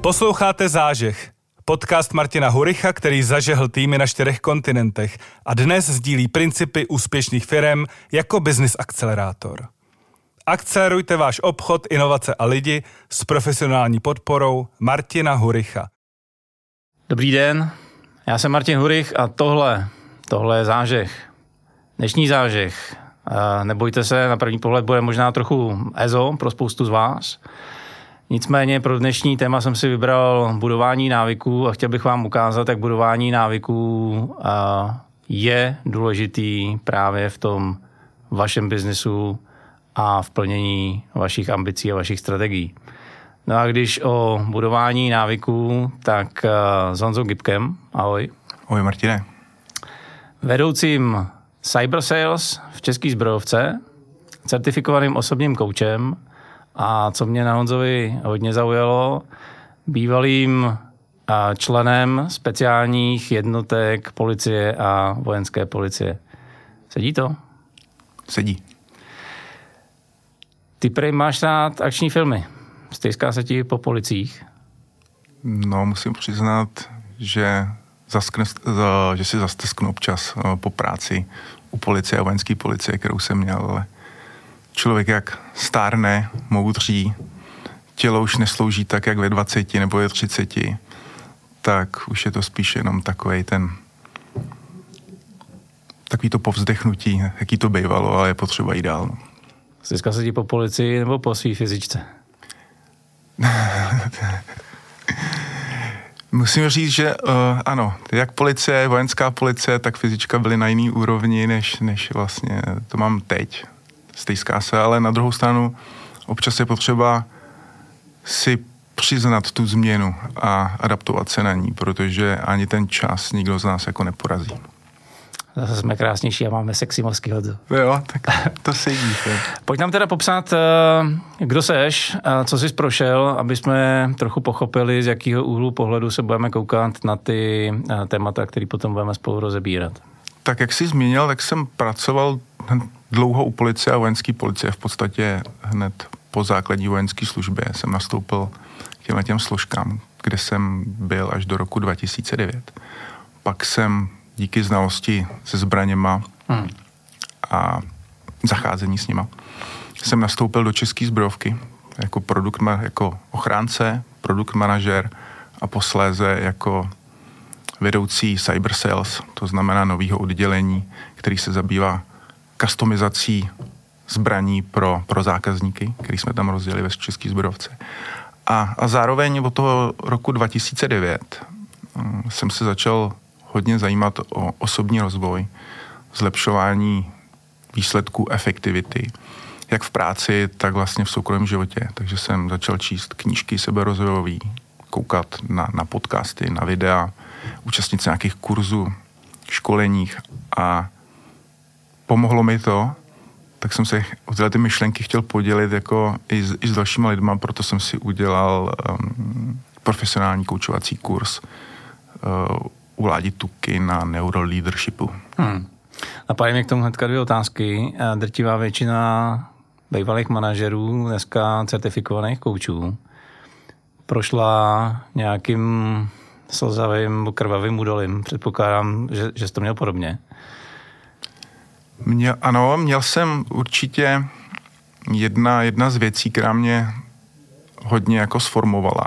Posloucháte Zážeh, podcast Martina Huricha, který zažehl týmy na čtyřech kontinentech a dnes sdílí principy úspěšných firm jako business akcelerátor. Akcelerujte váš obchod, inovace a lidi s profesionální podporou Martina Huricha. Dobrý den, já jsem Martin Hurich a tohle, tohle je zážeh. Dnešní zážeh. Nebojte se, na první pohled bude možná trochu EZO pro spoustu z vás. Nicméně pro dnešní téma jsem si vybral budování návyků a chtěl bych vám ukázat, jak budování návyků je důležitý právě v tom vašem biznesu a v plnění vašich ambicí a vašich strategií. No a když o budování návyků, tak s Honzou Gibkem, ahoj. Ahoj Martine. Vedoucím Cyber Sales v České zbrojovce, certifikovaným osobním koučem a co mě na Honzovi hodně zaujalo, bývalým členem speciálních jednotek policie a vojenské policie. Sedí to? Sedí. Ty prej máš rád akční filmy. Stejská se ti po policích? No, musím přiznat, že, zaskne, že si zastesknu občas eh, po práci u policie a vojenské policie, kterou jsem měl, ale člověk jak stárne, moudří, tělo už neslouží tak, jak ve 20 nebo ve 30, tak už je to spíš jenom takový ten takový to povzdechnutí, jaký to bývalo, ale je potřeba jít dál. No. Získal se ti po policii nebo po svý fyzičce? Musím říct, že uh, ano, jak policie, vojenská policie, tak fyzička byly na jiný úrovni, než, než vlastně to mám teď. Stejská se, ale na druhou stranu občas je potřeba si přiznat tu změnu a adaptovat se na ní, protože ani ten čas nikdo z nás jako neporazí. Zase jsme krásnější a máme sexy mozky hodu. Jo, tak to sedí. Pojď nám teda popsat, eh, kdo seš, co jsi prošel, aby jsme trochu pochopili, z jakého úhlu pohledu se budeme koukat na ty eh, témata, které potom budeme spolu rozebírat. Tak jak jsi zmínil, tak jsem pracoval dlouho u policie a vojenské policie. V podstatě hned po základní vojenské službě jsem nastoupil k těmhle těm složkám, kde jsem byl až do roku 2009. Pak jsem díky znalosti se zbraněma hmm. a zacházení s nima jsem nastoupil do české zbrojovky jako produkt, jako ochránce, produkt manažer a posléze jako vedoucí cyber sales, to znamená nového oddělení, který se zabývá customizací zbraní pro, pro zákazníky, který jsme tam rozdělili ve České zbrojovce. A, a zároveň od toho roku 2009 um, jsem se začal hodně zajímat o osobní rozvoj, zlepšování výsledků efektivity, jak v práci, tak vlastně v soukromém životě. Takže jsem začal číst knížky seberozvojový, koukat na, na podcasty, na videa, účastnit se nějakých kurzů, školeních a pomohlo mi to, tak jsem se o tyhle ty myšlenky chtěl podělit jako i s, i s dalšíma lidma, proto jsem si udělal um, profesionální koučovací kurz uh, u Ládi Tuky na neuroleadershipu. Hmm. Napadají mě k tomu hnedka dvě otázky. Drtivá většina bývalých manažerů, dneska certifikovaných koučů, prošla nějakým slzavým, krvavým údolím. Předpokládám, že, že jsi to měl podobně. Měl, ano, měl jsem určitě jedna, jedna z věcí, která mě hodně jako sformovala.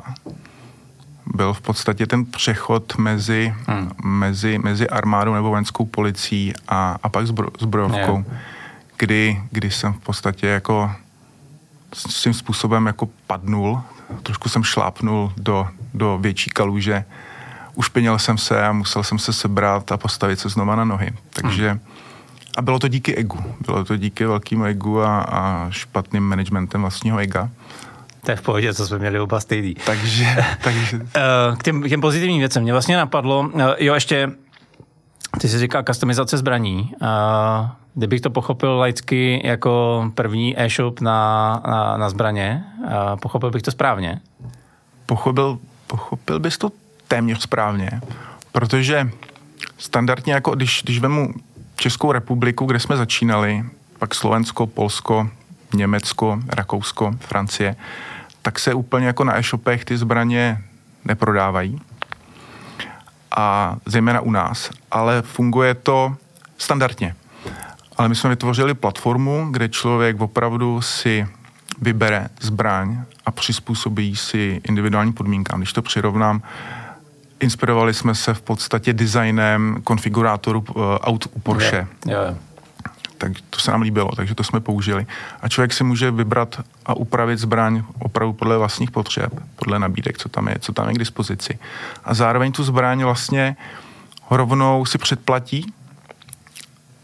Byl v podstatě ten přechod mezi, hmm. mezi, mezi armádou nebo vojenskou policií a, a pak zbro, zbrojovkou, yeah. kdy, kdy jsem v podstatě jako s tím způsobem jako padnul, trošku jsem šlápnul do, do větší kaluže, ušpinil jsem se a musel jsem se sebrat a postavit se znova na nohy. Takže hmm a bylo to díky egu. Bylo to díky velkému egu a, a špatným managementem vlastního ega. To je v pohodě, co jsme měli oba stejný. Takže... takže... Eh, k, těm, k těm pozitivním věcem. Mě vlastně napadlo, eh, jo ještě, ty jsi říkal customizace zbraní. Uh, kdybych to pochopil laicky jako první e-shop na, na, na zbraně, pochopil bych to správně? Pochopil, pochopil bys to téměř správně, protože standardně jako když, když vemu Českou republiku, kde jsme začínali, pak Slovensko, Polsko, Německo, Rakousko, Francie, tak se úplně jako na e-shopech ty zbraně neprodávají. A zejména u nás. Ale funguje to standardně. Ale my jsme vytvořili platformu, kde člověk opravdu si vybere zbraň a přizpůsobí si individuální podmínkám. Když to přirovnám, inspirovali jsme se v podstatě designem konfigurátoru uh, aut u Porsche. Jo, jo. Tak to se nám líbilo, takže to jsme použili. A člověk si může vybrat a upravit zbraň opravdu podle vlastních potřeb, podle nabídek, co tam je, co tam je k dispozici. A zároveň tu zbraň vlastně rovnou si předplatí,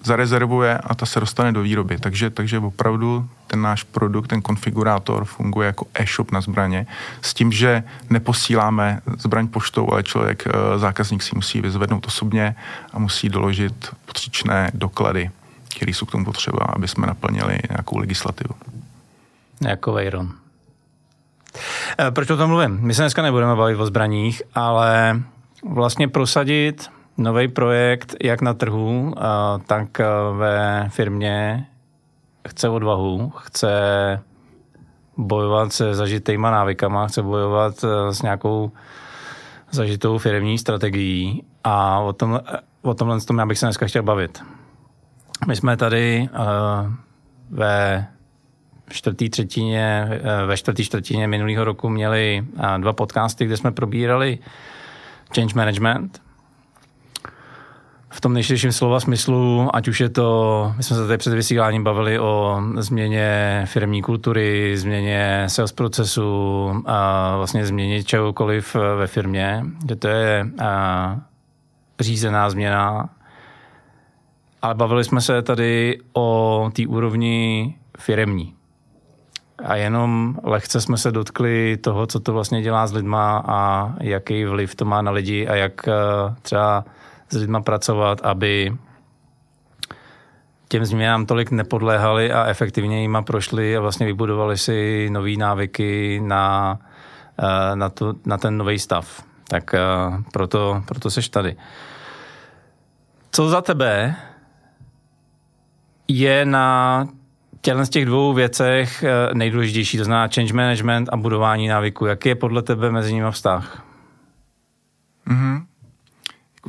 zarezervuje a ta se dostane do výroby. Takže, takže opravdu ten náš produkt, ten konfigurátor funguje jako e-shop na zbraně s tím, že neposíláme zbraň poštou, ale člověk, eh, zákazník si musí vyzvednout osobně a musí doložit potřičné doklady, které jsou k tomu potřeba, aby jsme naplnili nějakou legislativu. Jako Veyron. Eh, proč o tom mluvím? My se dneska nebudeme bavit o zbraních, ale vlastně prosadit nový projekt jak na trhu, tak ve firmě chce odvahu, chce bojovat se zažitýma návykama, chce bojovat e, s nějakou zažitou firmní strategií a o, tom, o tomhle tom já bych se dneska chtěl bavit. My jsme tady uh, ve čtvrtý třetině, uh, ve čtvrtý čtvrtině minulého roku měli uh, dva podcasty, kde jsme probírali change management v tom nejširším slova smyslu, ať už je to, my jsme se tady před vysíláním bavili o změně firmní kultury, změně sales procesu, a vlastně změně čehokoliv ve firmě, že to je a, řízená změna. Ale bavili jsme se tady o té úrovni firemní. A jenom lehce jsme se dotkli toho, co to vlastně dělá s lidma a jaký vliv to má na lidi a jak třeba s lidma pracovat, aby těm změnám tolik nepodléhali a efektivně jima prošli a vlastně vybudovali si nové návyky na, eh, na, to, na ten nový stav. Tak eh, proto, proto seš tady. Co za tebe je na těchto z těch dvou věcech eh, nejdůležitější, to znamená change management a budování návyku. Jaký je podle tebe mezi nimi vztah? Mm-hmm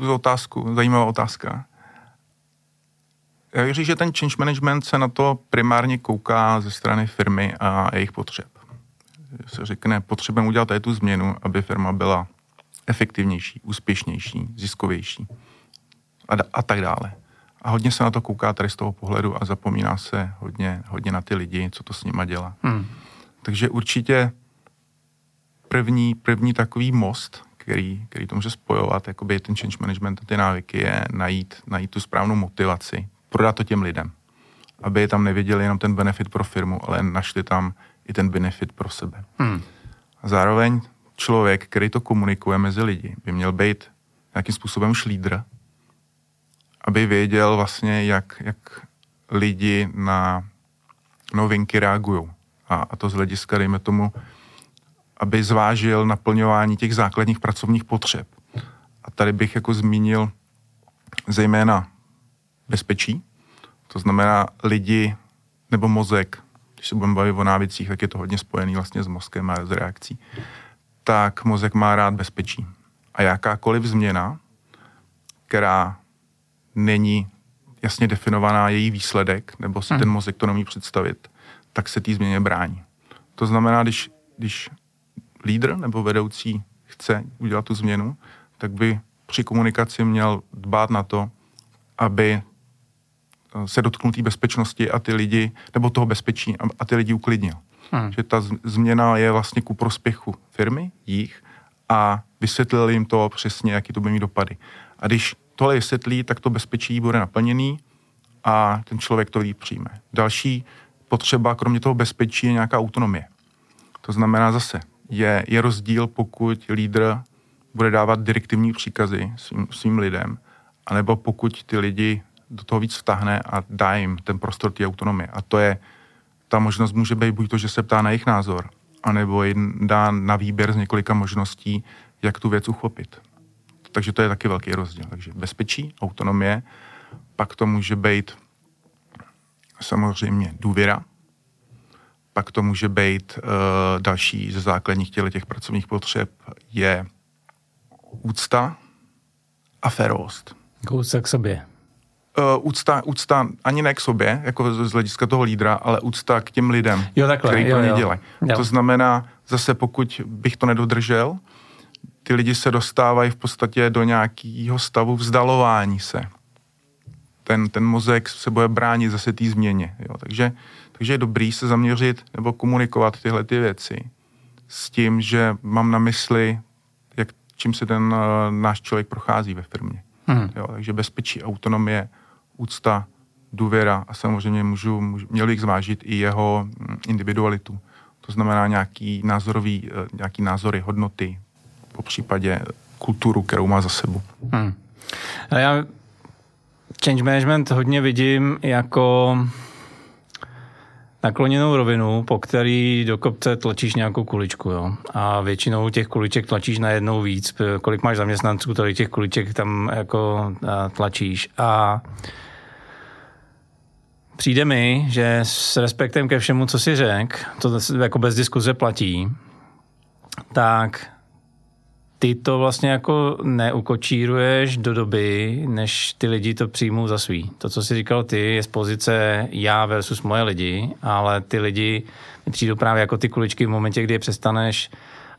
za otázku, zajímavá otázka. Já věřím, že ten change management se na to primárně kouká ze strany firmy a jejich potřeb. Se řekne, potřebujeme udělat tady tu změnu, aby firma byla efektivnější, úspěšnější, ziskovější a, a tak dále. A hodně se na to kouká tady z toho pohledu a zapomíná se hodně, hodně na ty lidi, co to s nima dělá. Hmm. Takže určitě první, první takový most, který, který to může spojovat, jakoby ten change management a ty návyky, je najít, najít tu správnou motivaci, prodat to těm lidem, aby tam neviděli jenom ten benefit pro firmu, ale našli tam i ten benefit pro sebe. Hmm. A zároveň člověk, který to komunikuje mezi lidi, by měl být nějakým způsobem už lídr, aby věděl vlastně, jak, jak lidi na novinky reagují. A, a to z hlediska, dejme tomu, aby zvážil naplňování těch základních pracovních potřeb. A tady bych jako zmínil zejména bezpečí, to znamená lidi nebo mozek, když se budeme bavit o návicích, tak je to hodně spojený vlastně s mozkem a s reakcí, tak mozek má rád bezpečí. A jakákoliv změna, která není jasně definovaná její výsledek, nebo si hmm. ten mozek to nemí představit, tak se té změně brání. To znamená, když, když lídr nebo vedoucí chce udělat tu změnu, tak by při komunikaci měl dbát na to, aby eh, se dotknul té bezpečnosti a ty lidi, nebo toho bezpečí a ty lidi uklidnil. Hmm. Že ta změna je vlastně ku prospěchu firmy, jich, a vysvětlil jim to přesně, jaký to bude mít dopady. A když tohle vysvětlí, tak to bezpečí bude naplněný a ten člověk to líp přijme. Další potřeba, kromě toho bezpečí, je nějaká autonomie. To znamená zase, je, je rozdíl, pokud lídr bude dávat direktivní příkazy svým, svým lidem, anebo pokud ty lidi do toho víc vtahne a dá jim ten prostor té autonomie. A to je, ta možnost může být buď to, že se ptá na jejich názor, anebo jim dá na výběr z několika možností, jak tu věc uchopit. Takže to je taky velký rozdíl. Takže bezpečí, autonomie, pak to může být samozřejmě důvěra, pak to může být uh, další ze základních těle těch pracovních potřeb je úcta a férovost. Kousek k sobě. Uh, úcta, úcta ani ne k sobě, jako z hlediska toho lídra, ale úcta k těm lidem, jo, takhle, který jo, to jo. dělají. To znamená, zase pokud bych to nedodržel, ty lidi se dostávají v podstatě do nějakého stavu vzdalování se. Ten, ten mozek se bude bránit zase té změně. Jo. Takže, takže je dobrý se zaměřit nebo komunikovat tyhle ty věci s tím, že mám na mysli, jak, čím se ten uh, náš člověk prochází ve firmě. Hmm. Jo, takže bezpečí, autonomie, úcta, důvěra a samozřejmě můžu, můžu, měl bych zvážit i jeho mm, individualitu. To znamená nějaký názorový, eh, nějaký názory, hodnoty, po případě kulturu, kterou má za sebou. Hmm. A já change management hodně vidím jako nakloněnou rovinu, po který do kopce tlačíš nějakou kuličku. Jo? A většinou těch kuliček tlačíš na jednou víc. Kolik máš zaměstnanců, tolik těch kuliček tam jako tlačíš. A přijde mi, že s respektem ke všemu, co si řek, to jako bez diskuze platí, tak ty to vlastně jako neukočíruješ do doby, než ty lidi to přijmou za svý. To, co jsi říkal ty, je z pozice já versus moje lidi, ale ty lidi přijdou právě jako ty kuličky v momentě, kdy je přestaneš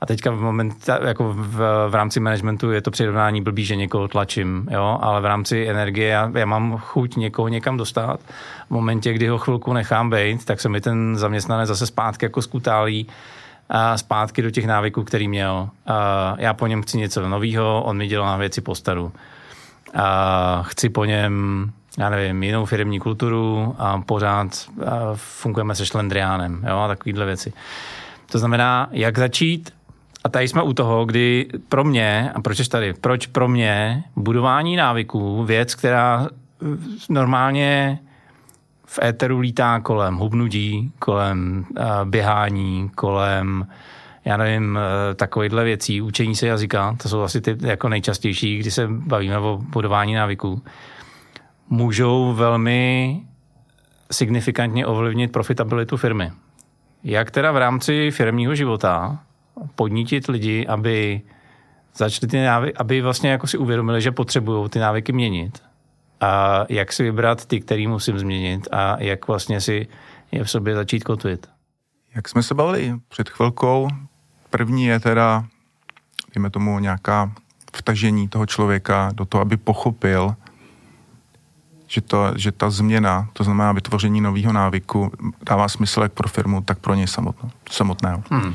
a teďka v, moment, jako v, v rámci managementu je to přirovnání blbý, že někoho tlačím, jo? ale v rámci energie já, já mám chuť někoho někam dostat. V momentě, kdy ho chvilku nechám být, tak se mi ten zaměstnanec zase zpátky jako skutálí zpátky do těch návyků, který měl. Já po něm chci něco nového, on mi dělá věci po staru. Chci po něm, já nevím, jinou firmní kulturu a pořád fungujeme se šlendriánem, jo, a takovýhle věci. To znamená, jak začít, a tady jsme u toho, kdy pro mě, a proč tady, proč pro mě budování návyků, věc, která normálně v éteru lítá kolem hubnutí, kolem uh, běhání, kolem já nevím, uh, takovýchhle věcí, učení se jazyka, to jsou asi ty jako nejčastější, kdy se bavíme o budování návyků, můžou velmi signifikantně ovlivnit profitabilitu firmy. Jak teda v rámci firmního života podnítit lidi, aby začali ty návyky, aby vlastně jako si uvědomili, že potřebují ty návyky měnit a jak si vybrat ty, který musím změnit a jak vlastně si je v sobě začít kotvit. Jak jsme se bavili před chvilkou, první je teda, dejme tomu, nějaká vtažení toho člověka do toho, aby pochopil, že, to, že ta změna, to znamená vytvoření nového návyku, dává smysl jak pro firmu, tak pro něj samotnou, samotného. Hmm.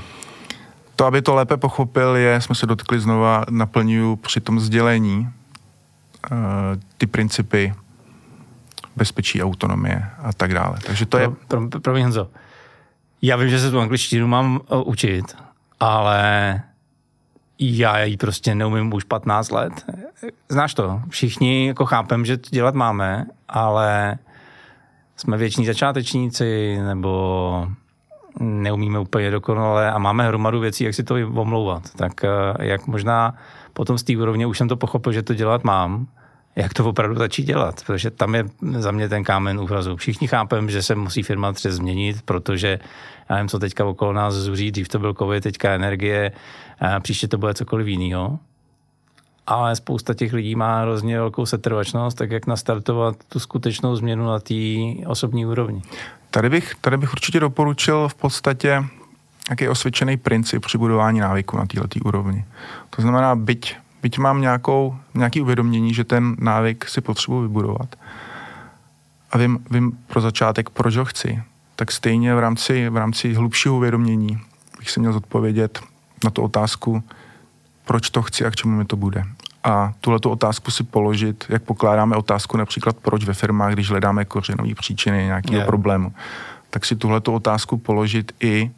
To, aby to lépe pochopil, je, jsme se dotkli znova, naplňuju při tom sdělení ty principy bezpečí, autonomie a tak dále. Takže to pro, je... Pro, pro, pro Honzo, já vím, že se tu angličtinu mám uh, učit, ale já ji prostě neumím už 15 let. Znáš to? Všichni jako chápem, že to dělat máme, ale jsme věční začátečníci, nebo neumíme úplně dokonale a máme hromadu věcí, jak si to omlouvat. Tak eh, jak možná potom z té úrovně už jsem to pochopil, že to dělat mám, jak to opravdu začít dělat, protože tam je za mě ten kámen úrazu. Všichni chápem, že se musí firma třeba změnit, protože já nevím, co teďka okolo nás zuří, dřív to byl covid, teďka energie, příště to bude cokoliv jiného. Ale spousta těch lidí má hrozně velkou setrvačnost, tak jak nastartovat tu skutečnou změnu na té osobní úrovni. Tady bych, tady bych určitě doporučil v podstatě jaký osvědčený princip při budování návyku na této úrovni. To znamená, byť, byť mám nějakou, nějaký uvědomění, že ten návyk si potřebuji vybudovat a vím, vím pro začátek, proč ho chci, tak stejně v rámci, v rámci hlubšího uvědomění bych si měl zodpovědět na tu otázku, proč to chci a k čemu mi to bude. A tuhle tu otázku si položit, jak pokládáme otázku například proč ve firmách, když hledáme kořenové příčiny nějakého yeah. problému, tak si tuhle tu otázku položit i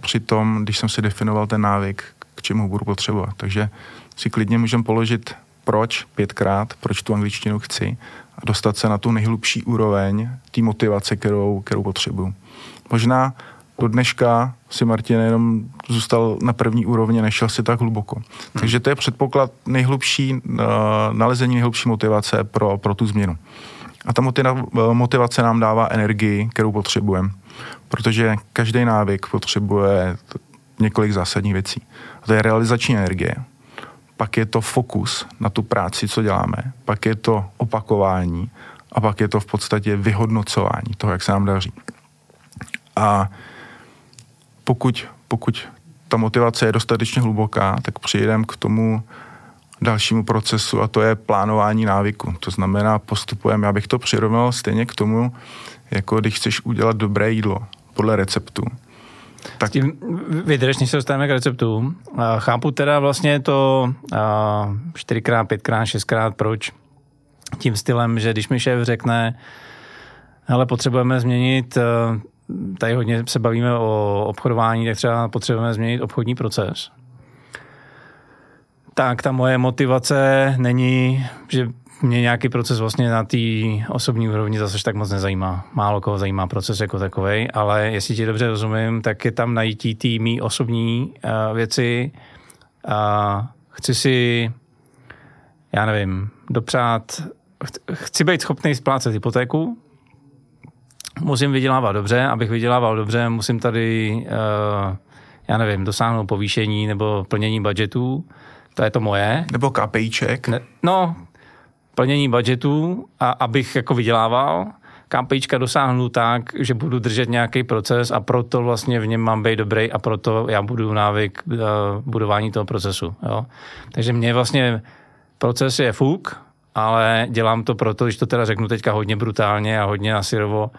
při tom, když jsem si definoval ten návyk, k čemu budu potřebovat. Takže si klidně můžeme položit proč pětkrát, proč tu angličtinu chci a dostat se na tu nejhlubší úroveň té motivace, kterou, kterou potřebuju. Možná do dneška si Martin jenom zůstal na první úrovni, nešel si tak hluboko. Takže to je předpoklad nejhlubší, uh, nalezení nejhlubší motivace pro, pro tu změnu. A ta motivace nám dává energii, kterou potřebujeme. Protože každý návyk potřebuje několik zásadních věcí. A to je realizační energie. pak je to fokus na tu práci, co děláme, pak je to opakování a pak je to v podstatě vyhodnocování toho, jak se nám daří. A pokud, pokud ta motivace je dostatečně hluboká, tak přijdeme k tomu dalšímu procesu a to je plánování návyku. To znamená, postupujeme, já bych to přirovnal stejně k tomu, jako když chceš udělat dobré jídlo podle receptu. Tak... tím vydrž, než se dostaneme k receptu. Chápu teda vlastně to 4x, 5x, 6x, proč tím stylem, že když mi šéf řekne, ale potřebujeme změnit, tady hodně se bavíme o obchodování, tak třeba potřebujeme změnit obchodní proces. Tak ta moje motivace není, že mě nějaký proces vlastně na té osobní úrovni zase tak moc nezajímá. Málo koho zajímá proces jako takový, ale jestli ti dobře rozumím, tak je tam najítí té mý osobní uh, věci. Uh, chci si, já nevím, dopřát, chci být schopný splácet hypotéku, musím vydělávat dobře, abych vydělával dobře, musím tady, uh, já nevím, dosáhnout povýšení nebo plnění budgetů, to je to moje. Nebo KPIček. Ne, no, plnění budgetů a abych jako vydělával, KPIčka dosáhnu tak, že budu držet nějaký proces a proto vlastně v něm mám být dobrý a proto já budu návyk uh, budování toho procesu. Jo? Takže mě vlastně proces je fuk, ale dělám to proto, když to teda řeknu teďka hodně brutálně a hodně nasirovo,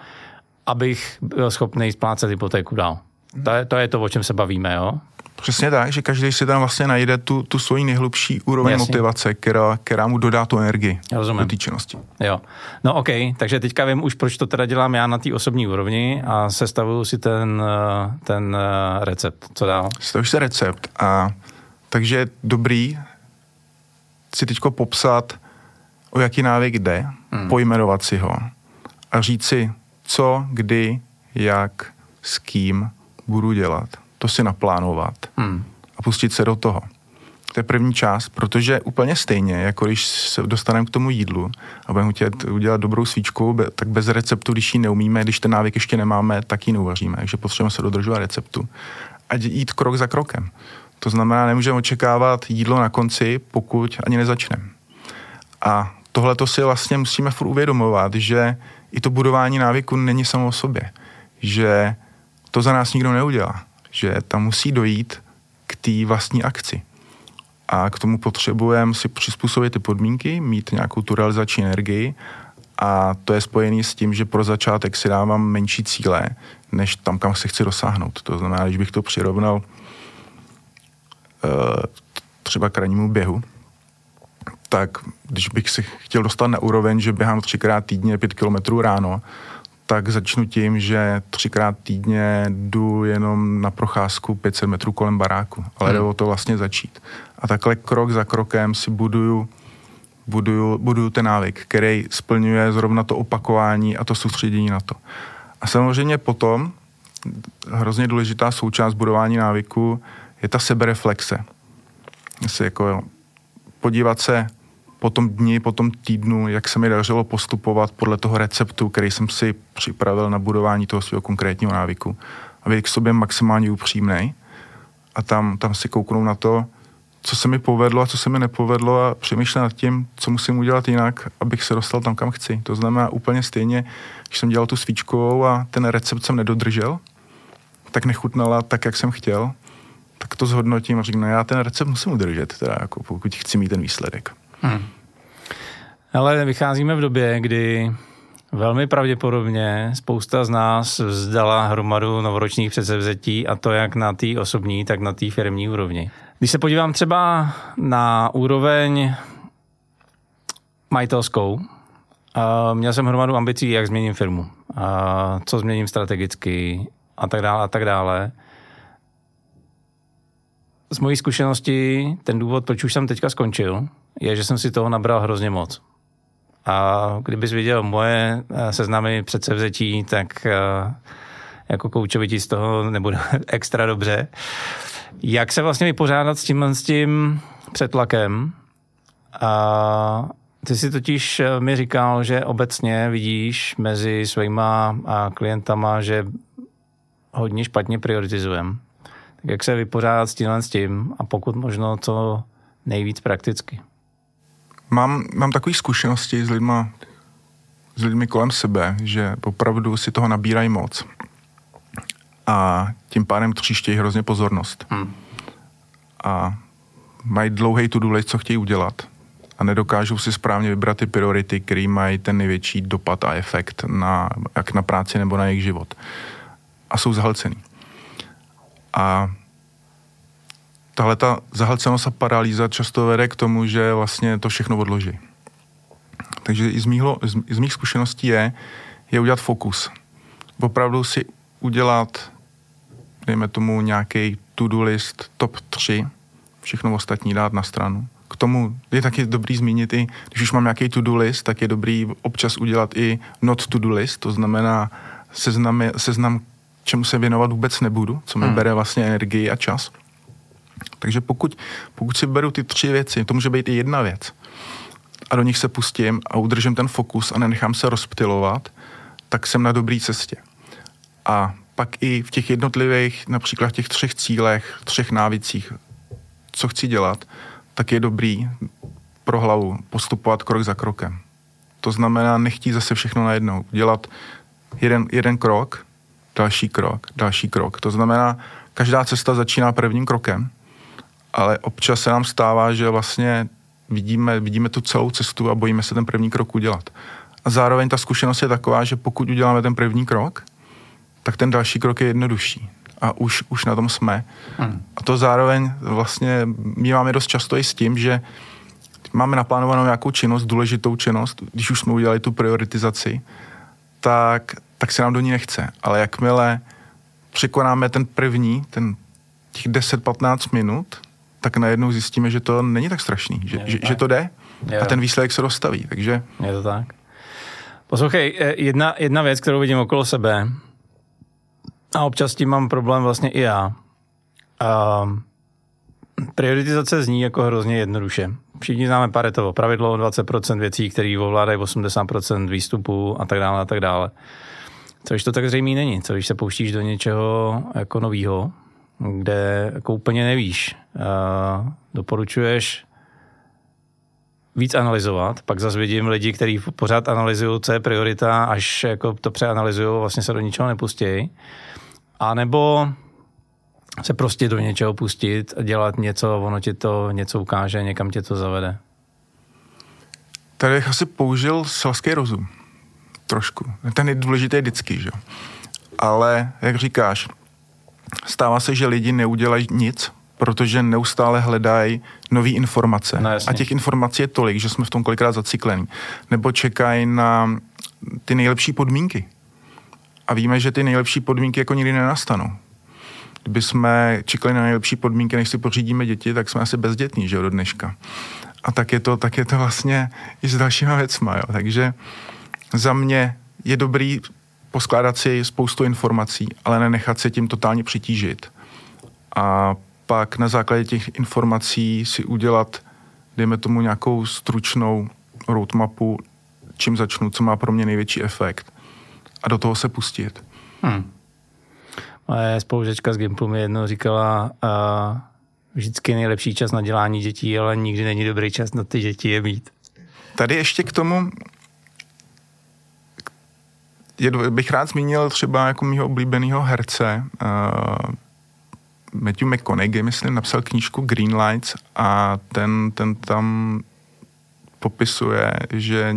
abych byl schopný splácet hypotéku dál. To je, to je to, o čem se bavíme, jo? Přesně tak, že každý si tam vlastně najde tu, tu svoji nejhlubší úroveň Jasně. motivace, která, která mu dodá tu energii Rozumím. do té činnosti. Jo. No OK, takže teďka vím už, proč to teda dělám já na té osobní úrovni a sestavuju si ten, eh, ten eh, recept. Co dál? Stavíš se recept a takže je dobrý si teďko popsat, o jaký návyk jde, hmm. pojmenovat si ho a říct si, co, kdy, jak, s kým budu dělat to si naplánovat hmm. a pustit se do toho. To je první část, protože úplně stejně, jako když se dostaneme k tomu jídlu a budeme chtět udělat dobrou svíčku, tak bez receptu, když ji neumíme, když ten návyk ještě nemáme, tak ji neuvaříme. Takže potřebujeme se dodržovat receptu a jít krok za krokem. To znamená, nemůžeme očekávat jídlo na konci, pokud ani nezačneme. A tohle to si vlastně musíme furt uvědomovat, že i to budování návyku není samo o sobě. Že to za nás nikdo neudělá že tam musí dojít k té vlastní akci. A k tomu potřebujeme si přizpůsobit ty podmínky, mít nějakou tu realizační energii a to je spojený s tím, že pro začátek si dávám menší cíle, než tam, kam se chci dosáhnout. To znamená, když bych to přirovnal uh, třeba k běhu, tak když bych si chtěl dostat na úroveň, že běhám třikrát týdně pět kilometrů ráno, tak začnu tím, že třikrát týdně jdu jenom na procházku 500 metrů kolem baráku. Ale hmm. jde o to vlastně začít. A takhle krok za krokem si buduju, buduju, buduju ten návyk, který splňuje zrovna to opakování a to soustředění na to. A samozřejmě potom hrozně důležitá součást budování návyku je ta sebereflexe. Jestli jako podívat se po tom dni, po tom týdnu, jak se mi dařilo postupovat podle toho receptu, který jsem si připravil na budování toho svého konkrétního návyku. A být k sobě maximálně upřímný a tam, tam si kouknout na to, co se mi povedlo a co se mi nepovedlo a přemýšlet nad tím, co musím udělat jinak, abych se dostal tam, kam chci. To znamená úplně stejně, když jsem dělal tu svíčkovou a ten recept jsem nedodržel, tak nechutnala tak, jak jsem chtěl, tak to zhodnotím a řeknu, no já ten recept musím udržet, teda jako pokud chci mít ten výsledek. Hmm. Ale vycházíme v době, kdy velmi pravděpodobně spousta z nás vzdala hromadu novoročních předsevzetí a to jak na té osobní, tak na té firmní úrovni. Když se podívám třeba na úroveň majitelskou, měl jsem hromadu ambicí, jak změním firmu, co změním strategicky a tak dále a tak dále. Z mojí zkušenosti ten důvod, proč už jsem teďka skončil, je, že jsem si toho nabral hrozně moc. A kdybys viděl moje eh, seznamy předsevzetí, tak eh, jako koučovi ti z toho nebude extra dobře. Jak se vlastně vypořádat s tím, s tím přetlakem? A ty si totiž eh, mi říkal, že obecně vidíš mezi svýma klientama, že hodně špatně prioritizujeme. Tak jak se vypořádat s tímhle s tím a pokud možno, co nejvíc prakticky? Mám, mám takové zkušenosti s lidma, s lidmi kolem sebe, že opravdu si toho nabírají moc. A tím pádem tříštějí hrozně pozornost. Hmm. A mají dlouhý to list, co chtějí udělat. A nedokážou si správně vybrat ty priority, které mají ten největší dopad a efekt na, jak na práci nebo na jejich život. A jsou zahlcený. A tahle ta zahlcenost a paralýza často vede k tomu, že vlastně to všechno odloží. Takže i z, mýho, z mých zkušeností je, je udělat fokus. Opravdu si udělat, dejme tomu, nějaký to-do list top 3, všechno ostatní dát na stranu. K tomu je taky dobrý zmínit i, když už mám nějaký to-do list, tak je dobrý občas udělat i not to-do list, to znamená seznam, seznam čemu se věnovat vůbec nebudu, co mi hmm. bere vlastně energii a čas. Takže pokud, pokud si beru ty tři věci, to může být i jedna věc, a do nich se pustím a udržím ten fokus a nenechám se rozptilovat, tak jsem na dobré cestě. A pak i v těch jednotlivých, například těch třech cílech, třech návicích, co chci dělat, tak je dobrý pro hlavu postupovat krok za krokem. To znamená nechtít zase všechno najednou. Dělat jeden, jeden krok, další krok, další krok. To znamená, každá cesta začíná prvním krokem, ale občas se nám stává, že vlastně vidíme, vidíme tu celou cestu a bojíme se ten první krok udělat. A zároveň ta zkušenost je taková, že pokud uděláme ten první krok, tak ten další krok je jednodušší. A už, už na tom jsme. Hmm. A to zároveň vlastně my máme dost často i s tím, že máme naplánovanou nějakou činnost, důležitou činnost, když už jsme udělali tu prioritizaci, tak, tak se nám do ní nechce. Ale jakmile překonáme ten první, ten těch 10-15 minut, tak najednou zjistíme, že to není tak strašný, že, že, že to jde je. a ten výsledek se dostaví. Takže... Je to tak. Poslouchej, eh, jedna, jedna věc, kterou vidím okolo sebe, a občas tím mám problém vlastně i já. A prioritizace zní jako hrozně jednoduše. Všichni známe Paretovo pravidlo, 20% věcí, které ovládají 80% výstupů a tak dále a tak dále. Což to tak zřejmě není. Co když se pouštíš do něčeho jako novýho, kde jako úplně nevíš. Doporučuješ víc analyzovat, pak zase vidím lidi, kteří pořád analyzují, co je priorita, až jako to přeanalyzují, vlastně se do ničeho nepustí. A nebo se prostě do něčeho pustit a dělat něco, ono ti to něco ukáže, někam tě to zavede. Tady bych asi použil selský rozum. Trošku. Ten je důležitý vždycky, že? Ale, jak říkáš, stává se, že lidi neudělají nic, protože neustále hledají nové informace. No, a těch informací je tolik, že jsme v tom kolikrát zaciklení. Nebo čekají na ty nejlepší podmínky. A víme, že ty nejlepší podmínky jako nikdy nenastanou. Kdyby jsme čekali na nejlepší podmínky, než si pořídíme děti, tak jsme asi bezdětní, že jo, do dneška. A tak je to, tak je to vlastně i s dalšíma věcma, jo. Takže za mě je dobrý poskládat si spoustu informací, ale nenechat se tím totálně přitížit. A pak na základě těch informací si udělat, dejme tomu, nějakou stručnou roadmapu, čím začnu, co má pro mě největší efekt a do toho se pustit. Hmm. Moje spolužečka z Gimplu mi jednou říkala, uh, vždycky nejlepší čas na dělání dětí, ale nikdy není dobrý čas na ty děti je mít. Tady ještě k tomu je, bych rád zmínil třeba jako mýho oblíbeného herce uh, Matthew McConaughey, myslím, napsal knížku Green Lights a ten, ten tam popisuje, že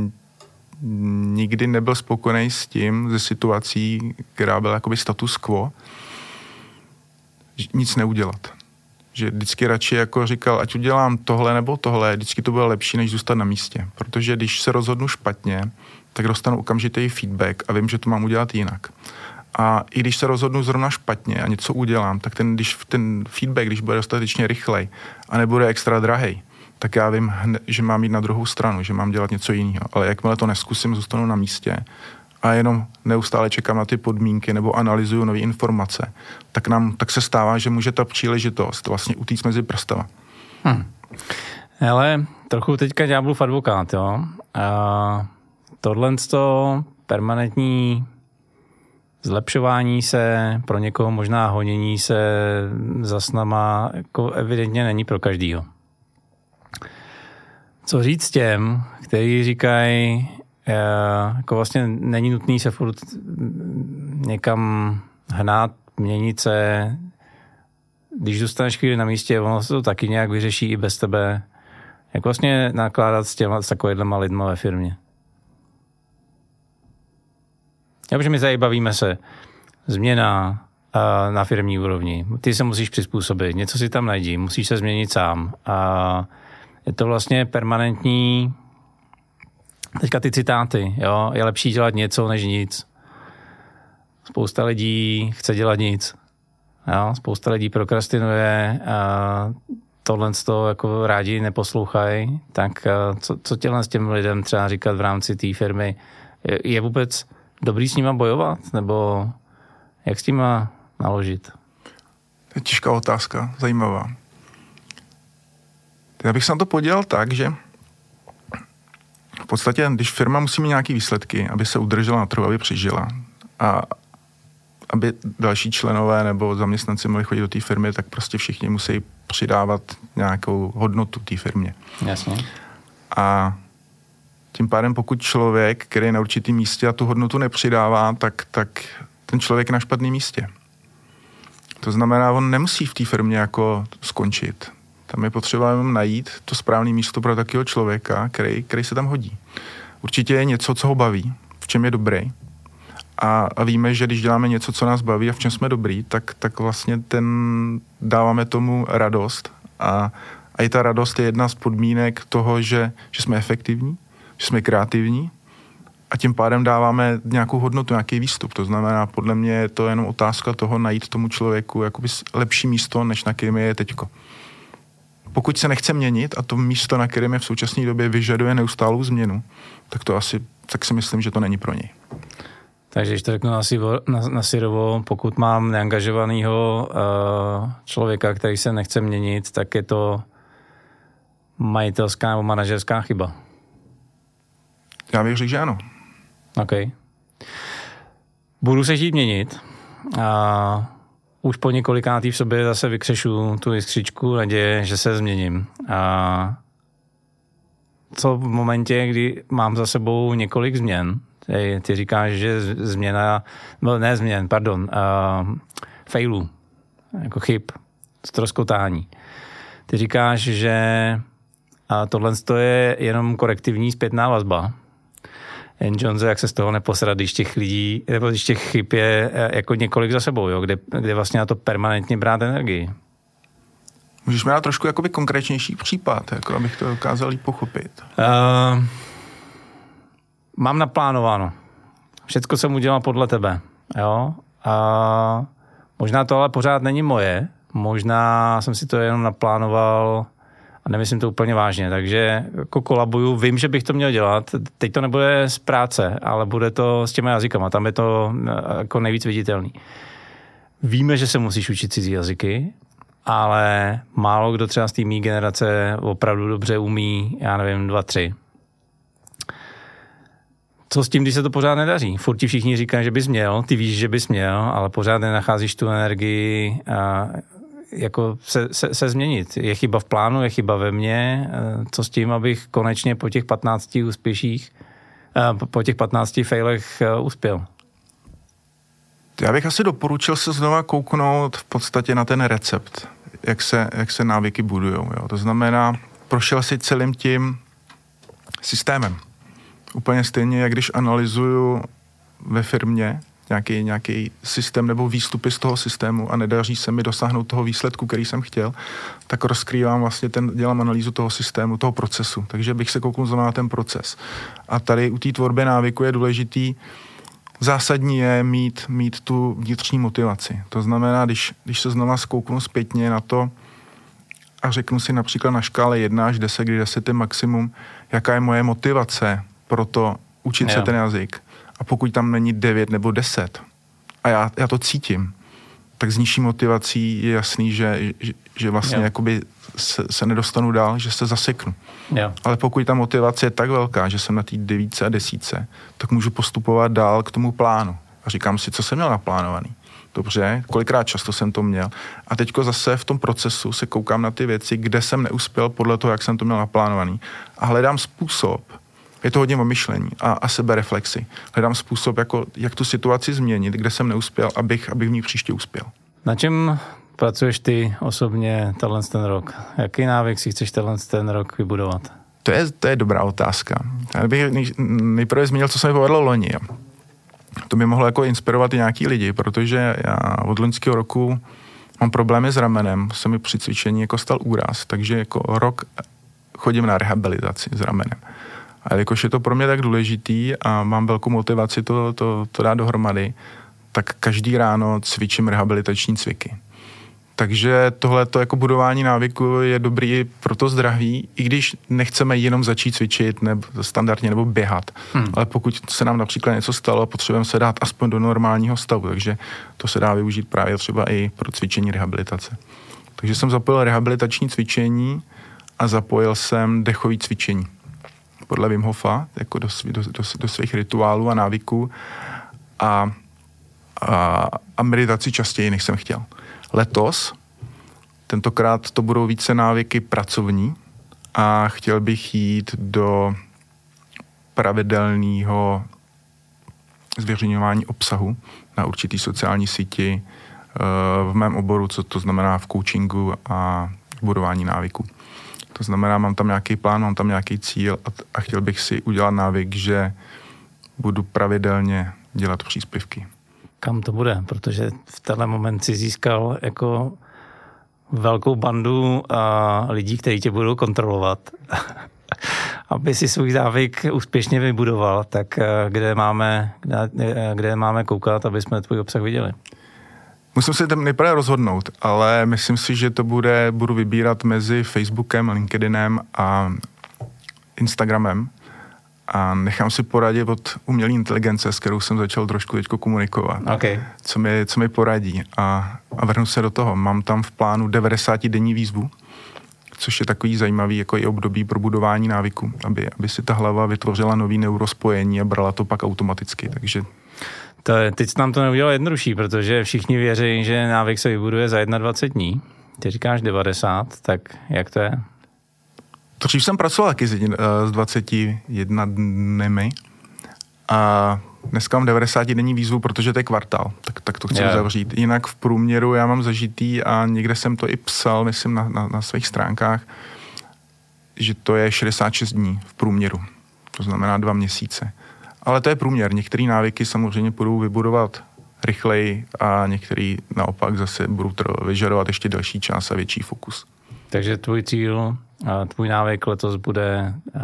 nikdy nebyl spokojený s tím, ze situací, která byla jakoby status quo, nic neudělat. Že vždycky radši jako říkal, ať udělám tohle nebo tohle, vždycky to bylo lepší, než zůstat na místě. Protože když se rozhodnu špatně, tak dostanu okamžitý feedback a vím, že to mám udělat jinak. A i když se rozhodnu zrovna špatně a něco udělám, tak ten, když ten feedback, když bude dostatečně rychlej a nebude extra drahej, tak já vím, že mám jít na druhou stranu, že mám dělat něco jiného. Ale jakmile to neskusím, zůstanu na místě a jenom neustále čekám na ty podmínky nebo analyzuju nové informace, tak, nám, tak se stává, že může ta příležitost vlastně utíct mezi prstama. Hmm. Ale trochu teďka ďáblův advokát, jo. A tohle to permanentní zlepšování se, pro někoho možná honění se za snama, jako evidentně není pro každýho. Co říct těm, kteří říkají, eh, jako vlastně není nutný se furt někam hnát, měnit se. Když zůstaneš chvíli na místě, ono se to taky nějak vyřeší i bez tebe. Jak vlastně nakládat s těma, s takovýhlema lidma ve firmě? Já, protože my tady bavíme se změna a, na firmní úrovni. Ty se musíš přizpůsobit, něco si tam najdi, musíš se změnit sám. A je to vlastně permanentní Teďka ty citáty, jo, je lepší dělat něco než nic. Spousta lidí chce dělat nic. Jo, spousta lidí prokrastinuje a tohle to jako rádi neposlouchají, tak co, co těhle s těm lidem třeba říkat v rámci té firmy? Je, je vůbec dobrý s nima bojovat? Nebo jak s tím naložit? To je těžká otázka, zajímavá. Já bych se na to podělal tak, že v podstatě, když firma musí mít nějaké výsledky, aby se udržela na trhu, aby přežila a aby další členové nebo zaměstnanci mohli chodit do té firmy, tak prostě všichni musí přidávat nějakou hodnotu té firmě. Jasně. A tím pádem, pokud člověk, který je na určitém místě a tu hodnotu nepřidává, tak, tak ten člověk je na špatném místě. To znamená, on nemusí v té firmě jako skončit. Tam je potřeba jenom najít to správné místo pro takového člověka, který, který se tam hodí. Určitě je něco, co ho baví, v čem je dobrý. A, a víme, že když děláme něco, co nás baví a v čem jsme dobrý, tak, tak vlastně ten dáváme tomu radost. A, a i ta radost je jedna z podmínek toho, že, že jsme efektivní, že jsme kreativní a tím pádem dáváme nějakou hodnotu, nějaký výstup. To znamená, podle mě je to jenom otázka toho najít tomu člověku jakoby lepší místo, než na kterém je teďko pokud se nechce měnit a to místo, na kterém je v současné době vyžaduje neustálou změnu, tak to asi, tak si myslím, že to není pro něj. Takže když to řeknu na, sivo, na, na Sirovo, pokud mám neangažovaného uh, člověka, který se nechce měnit, tak je to majitelská nebo manažerská chyba. Já bych řekl, že ano. OK. Budu se chtít měnit. Uh, už po několikátý v sobě zase vykřešu tu jiskřičku naděje, že se změním. A co v momentě, kdy mám za sebou několik změn, ty, říkáš, že změna, no ne změn, pardon, uh, failů, jako chyb, ztroskotání. Ty říkáš, že a tohle je jenom korektivní zpětná vazba, Jones, jak se z toho neposrat, když těch lidí, nebo když těch chyb je eh, jako několik za sebou, jo, kde, kde vlastně na to permanentně brát energii. Můžeš mi dát trošku jakoby konkrétnější případ, jako abych to dokázal líp pochopit. Uh, mám naplánováno. Všecko jsem udělal podle tebe. Jo? A možná to ale pořád není moje. Možná jsem si to jenom naplánoval a nemyslím to úplně vážně, takže jako kolabuju, vím, že bych to měl dělat, teď to nebude z práce, ale bude to s těma jazykama, tam je to eh, jako nejvíc viditelný. Víme, že se musíš učit cizí jazyky, ale málo kdo třeba z té mý generace opravdu dobře umí, já nevím, dva, tři. Co s tím, když se to pořád nedaří? Furt ti všichni říkají, že bys měl, ty víš, že bys měl, ale pořád nenacházíš tu energii a jako se, se, se změnit. Je chyba v plánu, je chyba ve mně. Eh, co s tím, abych konečně po těch 15 úspěších, eh, po těch 15 failech eh, uspěl? Já bych asi doporučil se znova kouknout v podstatě na ten recept, jak se, jak se návyky budují. To znamená, prošel si celým tím systémem. Úplně stejně, jak když analyzuju ve firmě nějaký, nějaký systém nebo výstupy z toho systému a nedaří se mi dosáhnout toho výsledku, který jsem chtěl, tak rozkrývám vlastně ten, dělám analýzu toho systému, toho procesu. Takže bych se kouknul na ten proces. A tady u té tvorby návyku je důležitý, zásadní je mít, mít tu vnitřní motivaci. To znamená, když, když se znova zkouknu zpětně na to, a řeknu si například na škále 1 až 10, kdy 10 je maximum, jaká je moje motivace pro to učit jo. se ten jazyk, a pokud tam není 9 nebo 10, a já, já to cítím, tak s nižší motivací je jasný, že, že, že vlastně jo. jakoby se, se nedostanu dál, že se zaseknu. Jo. Ale pokud ta motivace je tak velká, že jsem na té devíce a desíce, tak můžu postupovat dál k tomu plánu. a říkám si, co jsem měl naplánovaný. Dobře, kolikrát často jsem to měl. A teďko zase v tom procesu se koukám na ty věci, kde jsem neuspěl podle toho, jak jsem to měl naplánovaný. A hledám způsob, je to hodně o myšlení a, a sebereflexi. Hledám způsob, jako, jak tu situaci změnit, kde jsem neuspěl, abych, abych v ní příště uspěl. Na čem pracuješ ty osobně tenhle ten rok? Jaký návyk si chceš tenhle ten rok vybudovat? To je, to je dobrá otázka. Já bych nejprve zmínil, co se mi povedlo loni. To by mohlo jako inspirovat i nějaký lidi, protože já od loňského roku mám problémy s ramenem, se mi při cvičení jako stal úraz, takže jako rok chodím na rehabilitaci s ramenem. A jakož je to pro mě tak důležitý a mám velkou motivaci to, to, to dát dohromady, tak každý ráno cvičím rehabilitační cviky. Takže tohle jako budování návyku je dobrý pro to zdraví, i když nechceme jenom začít cvičit nebo standardně nebo běhat. Hmm. Ale pokud se nám například něco stalo, potřebujeme se dát aspoň do normálního stavu, takže to se dá využít právě třeba i pro cvičení rehabilitace. Takže jsem zapojil rehabilitační cvičení a zapojil jsem dechové cvičení podle Wim Hofa, jako do, do, do, do svých rituálů a návyků a, a, a meditaci častěji, než jsem chtěl. Letos, tentokrát to budou více návyky pracovní a chtěl bych jít do pravidelného zveřejňování obsahu na určitý sociální síti eh, v mém oboru, co to znamená v coachingu a budování návyku. To znamená, mám tam nějaký plán, mám tam nějaký cíl a, a chtěl bych si udělat návyk, že budu pravidelně dělat příspěvky. Kam to bude? Protože v tenhle moment si získal jako velkou bandu a lidí, kteří tě budou kontrolovat. Aby si svůj návyk úspěšně vybudoval, tak eh, kde máme, kde, eh, kde máme koukat, aby jsme tvůj obsah viděli? Musím se tam nejprve rozhodnout, ale myslím si, že to bude, budu vybírat mezi Facebookem, LinkedInem a Instagramem a nechám si poradit od umělé inteligence, s kterou jsem začal trošku teď komunikovat. Okay. Co, mi, co mi poradí a, a vrhnu se do toho. Mám tam v plánu 90 denní výzvu, což je takový zajímavý jako i období pro budování návyku, aby, aby si ta hlava vytvořila nový neurospojení a brala to pak automaticky. Takže to je, teď nám to neudělalo jednodušší, protože všichni věří, že návyk se vybuduje za 21 dní. Ty říkáš 90, tak jak to je? Dřív jsem pracoval taky s, s 21 dny a dneska mám 90 denní výzvu, protože to je kvartál, tak, tak to chci yeah. zavřít. Jinak v průměru já mám zažitý a někde jsem to i psal, myslím na, na, na svých stránkách, že to je 66 dní v průměru. To znamená dva měsíce. Ale to je průměr. Některé návyky samozřejmě budou vybudovat rychleji a některý naopak zase budou vyžadovat ještě delší čas a větší fokus. Takže tvůj cíl, tvůj návyk letos bude uh,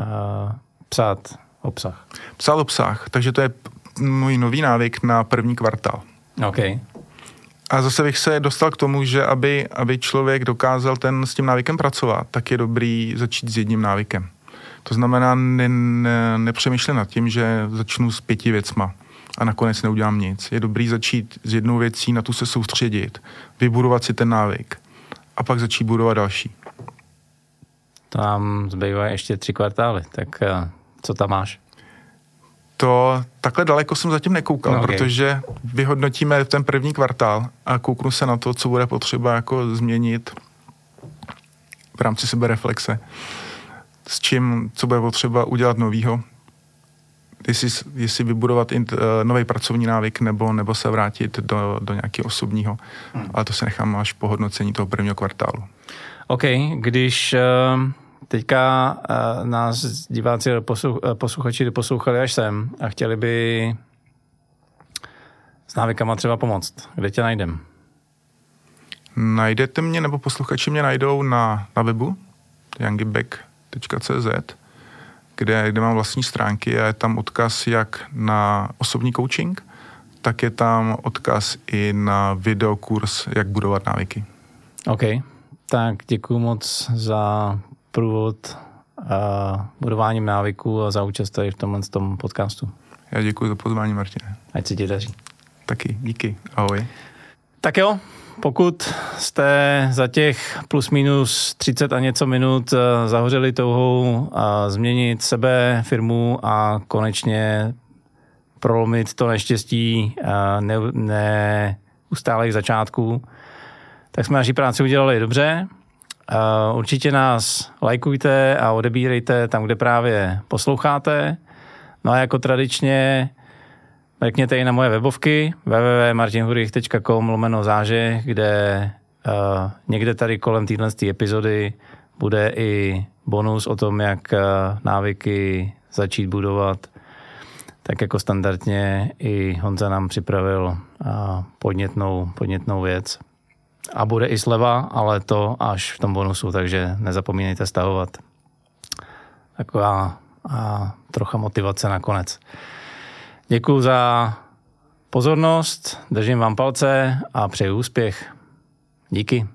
psát obsah. Psát obsah, takže to je můj nový návyk na první kvartál. OK. A zase bych se dostal k tomu, že aby, aby člověk dokázal ten s tím návykem pracovat, tak je dobrý začít s jedním návykem. To znamená, ne, ne, nepřemýšlím nad tím, že začnu s pěti věcma a nakonec neudělám nic. Je dobrý začít s jednou věcí, na tu se soustředit, vybudovat si ten návyk a pak začít budovat další. Nám zbývá ještě tři kvartály, tak eh, co tam máš? To takhle daleko jsem zatím nekoukal, no, okay. protože vyhodnotíme ten první kvartál a kouknu se na to, co bude potřeba jako změnit v rámci sebereflexe s čím, co bude potřeba udělat novýho, jestli, jestli vybudovat uh, nový pracovní návyk nebo, nebo se vrátit do, do nějakého osobního. Hmm. Ale to se nechám až po hodnocení toho prvního kvartálu. OK, když uh, teďka uh, nás diváci posluch, posluchači doposlouchali až sem a chtěli by s návykama třeba pomoct, kde tě najdem? Najdete mě, nebo posluchači mě najdou na, na webu youngibek coaching.cz, kde, kde mám vlastní stránky a je tam odkaz jak na osobní coaching, tak je tam odkaz i na videokurs, jak budovat návyky. OK, tak děkuji moc za průvod a budováním návyků a za účast tady v tomhle tom podcastu. Já děkuji za pozvání, Martine. Ať se ti daří. Taky, díky. Ahoj. Tak jo, pokud jste za těch plus minus 30 a něco minut eh, zahořeli touhou a změnit sebe, firmu a konečně prolomit to neštěstí ne, neustálých začátků, tak jsme naši práci udělali dobře. Určitě nás lajkujte a odebírejte tam, kde právě posloucháte. No a jako tradičně mrkněte i na moje webovky www.martinhurich.com lomeno záže, kde uh, někde tady kolem téhle epizody bude i bonus o tom, jak uh, návyky začít budovat. Tak jako standardně i Honza nám připravil uh, podnětnou, podnětnou věc. A bude i sleva, ale to až v tom bonusu, takže nezapomínejte stahovat. Taková a trocha motivace nakonec. Děkuji za pozornost, držím vám palce a přeju úspěch. Díky.